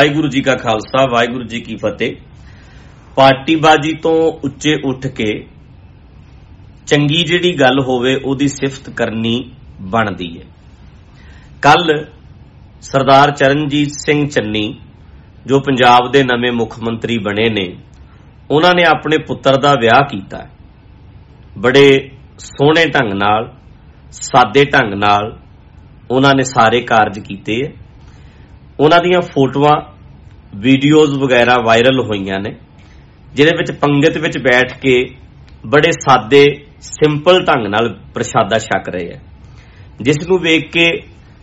ਵਾਹਿਗੁਰੂ ਜੀ ਕਾ ਖਾਲਸਾ, ਵਾਹਿਗੁਰੂ ਜੀ ਕੀ ਫਤਿਹ। ਪਾਰਟੀਬਾਜੀ ਤੋਂ ਉੱਚੇ ਉੱਠ ਕੇ ਚੰਗੀ ਜਿਹੜੀ ਗੱਲ ਹੋਵੇ, ਉਹਦੀ ਸਿਫਤ ਕਰਨੀ ਬਣਦੀ ਹੈ। ਕੱਲ ਸਰਦਾਰ ਚਰਨਜੀਤ ਸਿੰਘ ਚੰਨੀ, ਜੋ ਪੰਜਾਬ ਦੇ ਨਵੇਂ ਮੁੱਖ ਮੰਤਰੀ ਬਣੇ ਨੇ, ਉਹਨਾਂ ਨੇ ਆਪਣੇ ਪੁੱਤਰ ਦਾ ਵਿਆਹ ਕੀਤਾ ਹੈ। ਬੜੇ ਸੋਹਣੇ ਢੰਗ ਨਾਲ, ਸਾਦੇ ਢੰਗ ਨਾਲ ਉਹਨਾਂ ਨੇ ਸਾਰੇ ਕਾਰਜ ਕੀਤੇ ਹੈ। ਉਹਨਾਂ ਦੀਆਂ ਫੋਟੋਆਂ ਵੀਡੀਓਜ਼ ਵਗੈਰਾ ਵਾਇਰਲ ਹੋਈਆਂ ਨੇ, ਜਿਹਦੇ ਵਿੱਚ ਪੰਗਤ ਵਿੱਚ ਬੈਠ ਕੇ ਬੜੇ ਸਾਦੇ ਸਿੰਪਲ ਢੰਗ ਨਾਲ ਪ੍ਰਸ਼ਾਦਾ ਛਕ ਰਹੇ ਹੈ ਜਿਸ ਨੂੰ ਵੇਖ ਕੇ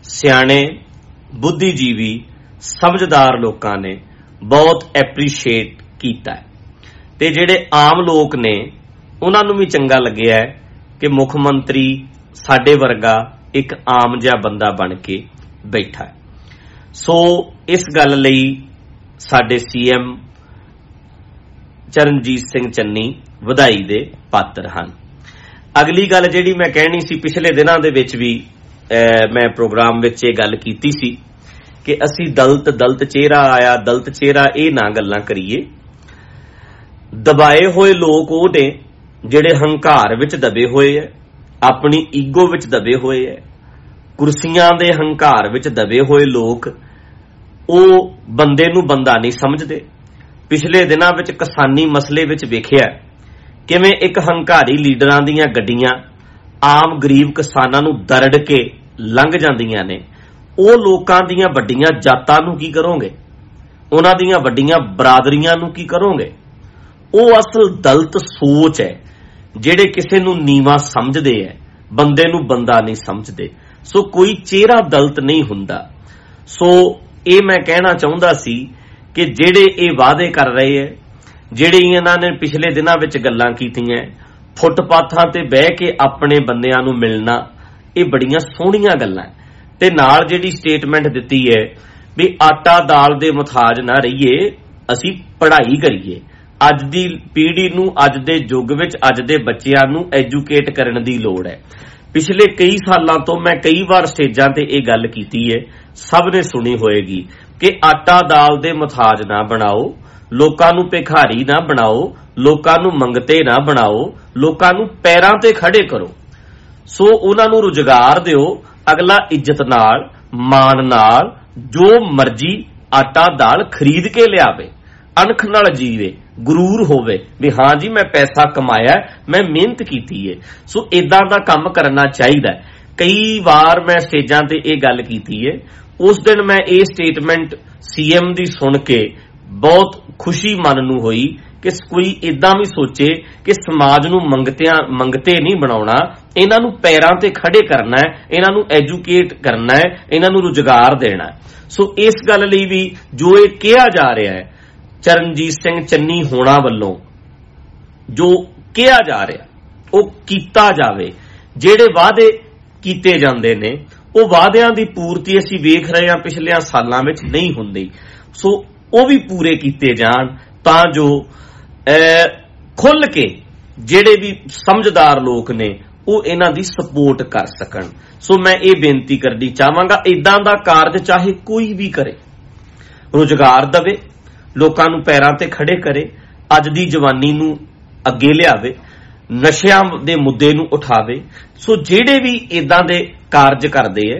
ਸਿਆਣੇ, ਬੁੱਧੀਜੀਵੀ, ਸਮਝਦਾਰ ਲੋਕਾਂ ਨੇ ਬਹੁਤ ਐਪਰੀਸ਼ੀਏਟ ਕੀਤਾ। ਹੈ ਤੇ ਜਿਹੜੇ ਆਮ ਲੋਕ ਨੇ, ਉਹਨਾਂ ਨੂੰ ਵੀ ਚੰਗਾ ਲੱਗਿਆ ਹੈ ਕਿ ਮੁੱਖ ਮੰਤਰੀ ਸਾਡੇ ਵਰਗਾ ਇੱਕ ਆਮ ਜਿਹਾ ਬੰਦਾ ਬਣ ਕੇ ਬੈਠਾ ਹੈ। ਸੋ ਇਸ ਗੱਲ ਲਈ ਸਾਡੇ ਸੀਐਮ ਚਰਨਜੀਤ ਸਿੰਘ ਚੰਨੀ ਵਧਾਈ ਦੇ ਪਾਤਰ ਹਨ। ਅਗਲੀ ਗੱਲ ਜਿਹੜੀ ਮੈਂ ਕਹਿਣੀ ਸੀ ਪਿਛਲੇ ਦਿਨਾਂ ਦੇ ਵਿੱਚ ਵੀ ਅਹ, ਮੈਂ ਪ੍ਰੋਗਰਾਮ ਵਿੱਚ ਇਹ ਗੱਲ ਕੀਤੀ ਸੀ ਕਿ ਅਸੀਂ ਦਲਤ ਦਲਤ ਚਿਹਰਾ ਆਇਆ ਦਲਤ ਚਿਹਰਾ ਇਹ ਨਾ ਗੱਲਾਂ ਕਰੀਏ। ਦਬਾਏ ਹੋਏ ਲੋਕ ਉਹ ਨੇ ਜਿਹੜੇ ਹੰਕਾਰ ਵਿੱਚ ਦਬੇ ਹੋਏ ਐ ਆਪਣੀ ਈਗੋ ਵਿੱਚ ਦਬੇ ਹੋਏ ਐ ਕੁਰਸੀਆਂ ਦੇ ਹੰਕਾਰ ਵਿੱਚ ਦਬੇ ਹੋਏ ਲੋਕ ਉਹ ਬੰਦੇ ਨੂੰ ਬੰਦਾ ਨਹੀਂ ਸਮਝਦੇ। ਪਿਛਲੇ ਦਿਨਾਂ ਵਿੱਚ ਕਿਸਾਨੀ ਮਸਲੇ ਵਿੱਚ ਵੇਖਿਆ ਕਿਵੇਂ ਇੱਕ ਹੰਕਾਰੀ ਲੀਡਰਾਂ ਦੀਆਂ ਗੱਡੀਆਂ ਆਮ ਗਰੀਬ ਕਿਸਾਨਾਂ ਨੂੰ ਦਰੜ ਕੇ ਲੰਘ ਜਾਂਦੀਆਂ ਨੇ। ਉਹ ਲੋਕਾਂ ਦੀਆਂ ਵੱਡੀਆਂ ਜਾਤਾਂ ਨੂੰ ਕੀ ਕਰੋਗੇ? ਉਹਨਾਂ ਦੀਆਂ ਵੱਡੀਆਂ ਬਰਾਦਰੀਆਂ ਨੂੰ ਕੀ ਕਰੋਗੇ? ਉਹ ਅਸਲ ਦਲਤ ਸੋਚ ਹੈ, ਜਿਹੜੇ ਕਿਸੇ ਨੂੰ ਨੀਵਾ ਸਮਝਦੇ ਐ ਬੰਦੇ ਨੂੰ ਬੰਦਾ ਨਹੀਂ ਸਮਝਦੇ। ਸੋ ਕੋਈ ਚਿਹਰਾ ਦਲਤ ਨਹੀਂ ਹੁੰਦਾ। ਸੋ ਇਹ ਮੈਂ ਕਹਿਣਾ ਚਾਹੁੰਦਾ ਸੀ ਕਿ ਜਿਹੜੇ ਇਹ ਵਾਅਦੇ ਕਰ ਰਹੇ ਐ ਜਿਹੜੇ ਇਹਨਾਂ ਨੇ ਪਿਛਲੇ ਦਿਨਾਂ ਵਿੱਚ ਗੱਲਾਂ ਕੀਤੀਆਂ, ਫੁੱਟਪਾਥਾਂ ਤੇ ਬਹਿ ਕੇ ਆਪਣੇ ਬੰਦਿਆਂ ਨੂੰ ਮਿਲਣਾ, ਇਹ ਬੜੀਆਂ ਸੋਹਣੀਆਂ ਗੱਲਾਂ ਹੈ। ਤੇ ਨਾਲ ਜਿਹੜੀ ਸਟੇਟਮੈਂਟ ਦਿੱਤੀ ਹੈ ਵੀ ਆਟਾ ਦਾਲ ਦੇ ਮੁਤਾਜ ਨਾ ਰਹੀਏ, ਅਸੀਂ ਪੜ੍ਹਾਈ ਕਰੀਏ ਅੱਜ ਦੀ ਪੀੜ੍ਹੀ ਨੂੰ ਅੱਜ ਦੇ ਯੁੱਗ ਵਿੱਚ, ਅੱਜ ਦੇ ਬੱਚਿਆਂ ਨੂੰ ਐਜੂਕੇਟ ਕਰਨ ਦੀ ਲੋੜ ਹੈ ਪਿਛਲੇ ਕਈ ਸਾਲਾਂ ਤੋਂ ਮੈਂ ਕਈ ਵਾਰ ਸਟੇਜਾਂ ਤੇ ਇਹ ਗੱਲ ਕੀਤੀ ਹੈ ਸਭ ਨੇ ਸੁਣੀ ਹੋਏਗੀ ਕਿ ਆਟਾ ਦਾਲ ਦੇ ਮੁਤਾਜ ਨਾ ਬਣਾਓ ਲੋਕਾਂ ਨੂੰ ਭਿਖਾਰੀ ਨਾ ਬਣਾਓ ਲੋਕਾਂ ਨੂੰ ਮੰਗਤੇ ਨਾ ਬਣਾਓ ਲੋਕਾਂ ਨੂੰ ਪੈਰਾਂ ਤੇ ਖੜੇ ਕਰੋ ਸੋ ਉਹਨਾਂ ਨੂੰ ਰੁਜ਼ਗਾਰ ਦਿਓ ਅਗਲਾ ਇੱਜ਼ਤ ਨਾਲ ਮਾਣ ਨਾਲ ਜੋ ਮਰਜ਼ੀ ਆਟਾ ਦਾਲ ਖਰੀਦ ਕੇ ਲਿਆਵੇ ਅਣਖ ਨਾਲ ਜੀਵੇ ਗਰੂਰ ਹੋਵੇ ਵੀ ਹਾਂ ਜੀ ਮੈਂ ਪੈਸਾ ਕਮਾਇਆ ਹੈ, ਮੈਂ ਮਿਹਨਤ ਕੀਤੀ ਹੈ ਸੋ ਇਦਾਂ ਦਾ ਕੰਮ ਕਰਨਾ ਚਾਹੀਦਾ ਹੈ। ਕਈ ਵਾਰ ਮੈਂ ਸਟੇਜਾਂ ਤੇ ਇਹ ਗੱਲ ਕੀਤੀ ਹੈ ਉਸ ਦਿਨ ਮੈਂ ਇਹ ਸਟੇਟਮੈਂਟ ਸੀਐਮ ਦੀ ਸੁਣ ਕੇ ਬਹੁਤ ਖੁਸ਼ੀ ਮਨ ਨੂੰ ਹੋਈ ਕਿ ਕੋਈ ਇਦਾਂ ਵੀ ਸੋਚੇ ਕਿ ਸਮਾਜ ਨੂੰ ਮੰਗਤਿਆਂ, ਮੰਗਤੇ ਨਹੀਂ ਬਣਾਉਣਾ। ਇਹਨਾਂ ਨੂੰ ਪੈਰਾਂ ਤੇ ਖੜੇ ਕਰਨਾ ਹੈ, ਇਹਨਾਂ ਨੂੰ ਐਜੂਕੇਟ ਕਰਨਾ ਹੈ, ਇਹਨਾਂ ਨੂੰ ਰੁਜ਼ਗਾਰ ਦੇਣਾ ਹੈ। ਸੋ ਇਸ ਗੱਲ ਲਈ ਵੀ ਜੋ ਇਹ ਕਿਹਾ ਜਾ ਰਿਹਾ ਹੈ, ਚਰਨਜੀਤ ਸਿੰਘ ਚੰਨੀ ਹੋਣਾ ਵੱਲੋਂ, ਜੋ ਕਿਹਾ ਜਾ ਰਿਹਾ, ਉਹ ਕੀਤਾ ਜਾਵੇ। ਜਿਹੜੇ ਵਾਅਦੇ ਕੀਤੇ ਜਾਂਦੇ ਨੇ ਉਹ ਵਾਅਦਿਆਂ ਦੀ ਪੂਰਤੀ ਅਸੀਂ ਵੇਖ ਰਹੇ ਹਾਂ ਪਿਛਲੇ ਸਾਲਾਂ ਵਿੱਚ ਨਹੀਂ ਹੁੰਦੀ। ਸੋ ਉਹ ਵੀ ਪੂਰੇ ਕੀਤੇ ਜਾਣ ਤਾਂ ਜੋ ਅਹ, ਖੁੱਲ ਕੇ ਜਿਹੜੇ ਵੀ ਸਮਝਦਾਰ ਲੋਕ ਨੇ ਉਹ ਇਹਨਾਂ ਦੀ ਸਪੋਰਟ ਕਰ ਸਕਣ। ਸੋ ਮੈਂ ਇਹ ਬੇਨਤੀ ਕਰਨੀ ਚਾਹਾਂਗਾ ਇਦਾਂ ਦਾ ਕਾਰਜ ਚਾਹੇ ਕੋਈ ਵੀ ਕਰੇ ਰੁਜ਼ਗਾਰ ਦਵੇ ਲੋਕਾਂ ਨੂੰ ਪੈਰਾਂ ਤੇ ਖੜੇ ਕਰੇ ਅੱਜ ਦੀ ਜਵਾਨੀ ਨੂੰ ਅੱਗੇ ਲਿਆਵੇ। ਨਸ਼ਿਆਂ ਦੇ ਮੁੱਦੇ ਨੂੰ ਉਠਾਵੇ। ਸੋ ਜਿਹੜੇ ਵੀ ਇਦਾਂ ਦੇ ਕਾਰਜ ਕਰਦੇ ਐ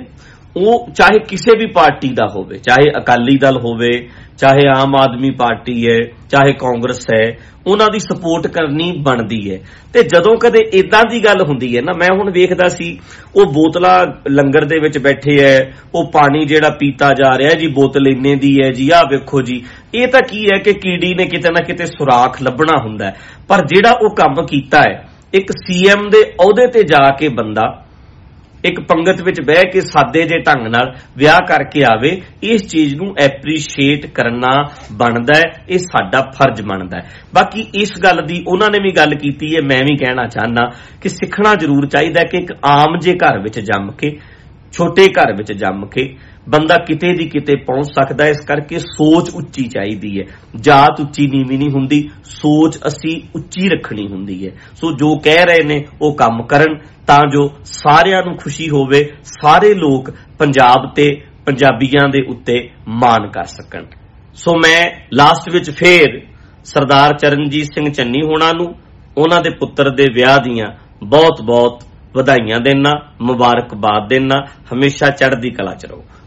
ਉਹ ਚਾਹੇ ਕਿਸੇ ਵੀ ਪਾਰਟੀ ਦਾ ਹੋਵੇ, ਚਾਹੇ ਅਕਾਲੀ ਦਲ ਹੋਵੇ, ਚਾਹੇ ਆਮ ਆਦਮੀ ਪਾਰਟੀ ਹੈ, ਚਾਹੇ ਕਾਂਗਰਸ ਹੈ, ਉਹਨਾਂ ਦੀ ਸਪੋਰਟ ਕਰਨੀ ਬਣਦੀ ਹੈ। ਤੇ ਜਦੋਂ ਕਦੇ ਇਦਾਂ ਦੀ ਗੱਲ ਹੁੰਦੀ ਹੈ ਨਾ, ਮੈਂ ਹੁਣ ਵੇਖਦਾ ਸੀ, ਉਹ ਬੋਤਲਾਂ ਲੰਗਰ ਦੇ ਵਿੱਚ ਬੈਠੇ ਐ ਉਹ ਪਾਣੀ ਜਿਹੜਾ ਪੀਤਾ ਜਾ ਰਿਹਾ ਜੀ, ਬੋਤਲ ਇੰਨੇ ਦੀ ਹੈ ਜੀ, ਆਹ ਵੇਖੋ ਜੀ। ਇਹ ਤਾਂ ਕੀ ਹੈ ਕਿ ਕੀੜੀ ਨੇ ਕਿਤੇ ਨਾ ਕਿਤੇ ਸੁਰਾਖ ਲੱਭਣਾ ਹੁੰਦਾ ਹੈ। ਪਰ ਜਿਹੜਾ ਉਹ ਕੰਮ ਕੀਤਾ ਹੈ, ਇੱਕ ਸੀਐਮ ਦੇ ਅਹੁਦੇ ਤੇ ਜਾ ਕੇ ਬੰਦਾ ਇੱਕ ਪੰਗਤ ਵਿੱਚ ਬਹਿ ਕੇ ਸਾਦੇ ਜੇ ਢੰਗ ਨਾਲ ਵਿਆਹ ਕਰਕੇ ਆਵੇ, ਇਸ ਚੀਜ਼ ਨੂੰ ਐਪਰੀਸ਼ੀਏਟ ਕਰਨਾ ਬਣਦਾ ਹੈ, ਇਹ ਸਾਡਾ ਫਰਜ਼ ਬਣਦਾ ਹੈ। ਬਾਕੀ ਇਸ ਗੱਲ ਦੀ ਉਹਨਾਂ ਨੇ ਵੀ ਗੱਲ ਕੀਤੀ ਹੈ, ਮੈਂ ਵੀ ਕਹਿਣਾ ਚਾਹਨਾ ਕਿ ਸਿੱਖਣਾ ਜ਼ਰੂਰ ਚਾਹੀਦਾ ਹੈ ਕਿ ਇੱਕ ਆਮ ਜੇ ਘਰ ਵਿੱਚ ਜੰਮ ਕੇ, ਛੋਟੇ ਘਰ ਵਿੱਚ ਜੰਮ ਕੇ ਬੰਦਾ ਕਿਤੇ ਦੀ ਕਿਤੇ ਪਹੁੰਚ ਸਕਦਾ ਹੈ। ਇਸ ਕਰਕੇ ਸੋਚ ਉੱਚੀ ਚਾਹੀਦੀ ਹੈ। ਜਾਤ ਉੱਚੀ ਨੀਵੀਂ ਨਹੀਂ ਹੁੰਦੀ, ਸੋਚ ਅਸੀਂ ਉੱਚੀ ਰੱਖਣੀ ਹੁੰਦੀ ਹੈ। ਸੋ ਜੋ ਕਹਿ ਰਹੇ ਨੇ, ਉਹ ਕੰਮ ਕਰਨ, ਤਾਂ ਜੋ ਸਾਰਿਆਂ ਨੂੰ ਖੁਸ਼ੀ ਹੋਵੇ, ਸਾਰੇ ਲੋਕ ਪੰਜਾਬ ਤੇ ਪੰਜਾਬੀਆਂ ਦੇ ਉੱਤੇ ਮਾਣ ਕਰ ਸਕਣ। ਸੋ ਮੈਂ ਲਾਸਟ ਵਿੱਚ ਫੇਰ ਸਰਦਾਰ ਚਰਨਜੀਤ ਸਿੰਘ ਚੰਨੀ ਹੋਣਾ ਨੂੰ, ਉਹਨਾਂ ਦੇ ਪੁੱਤਰ ਦੇ ਵਿਆਹ ਦੀਆਂ ਬਹੁਤ-ਬਹੁਤ ਵਧਾਈਆਂ ਦੇਣਾ ਮੁਬਾਰਕਬਾਦ ਦੇਣਾ ਹਮੇਸ਼ਾ ਚੜ੍ਹਦੀ ਕਲਾ ਚ ਰਹੋ।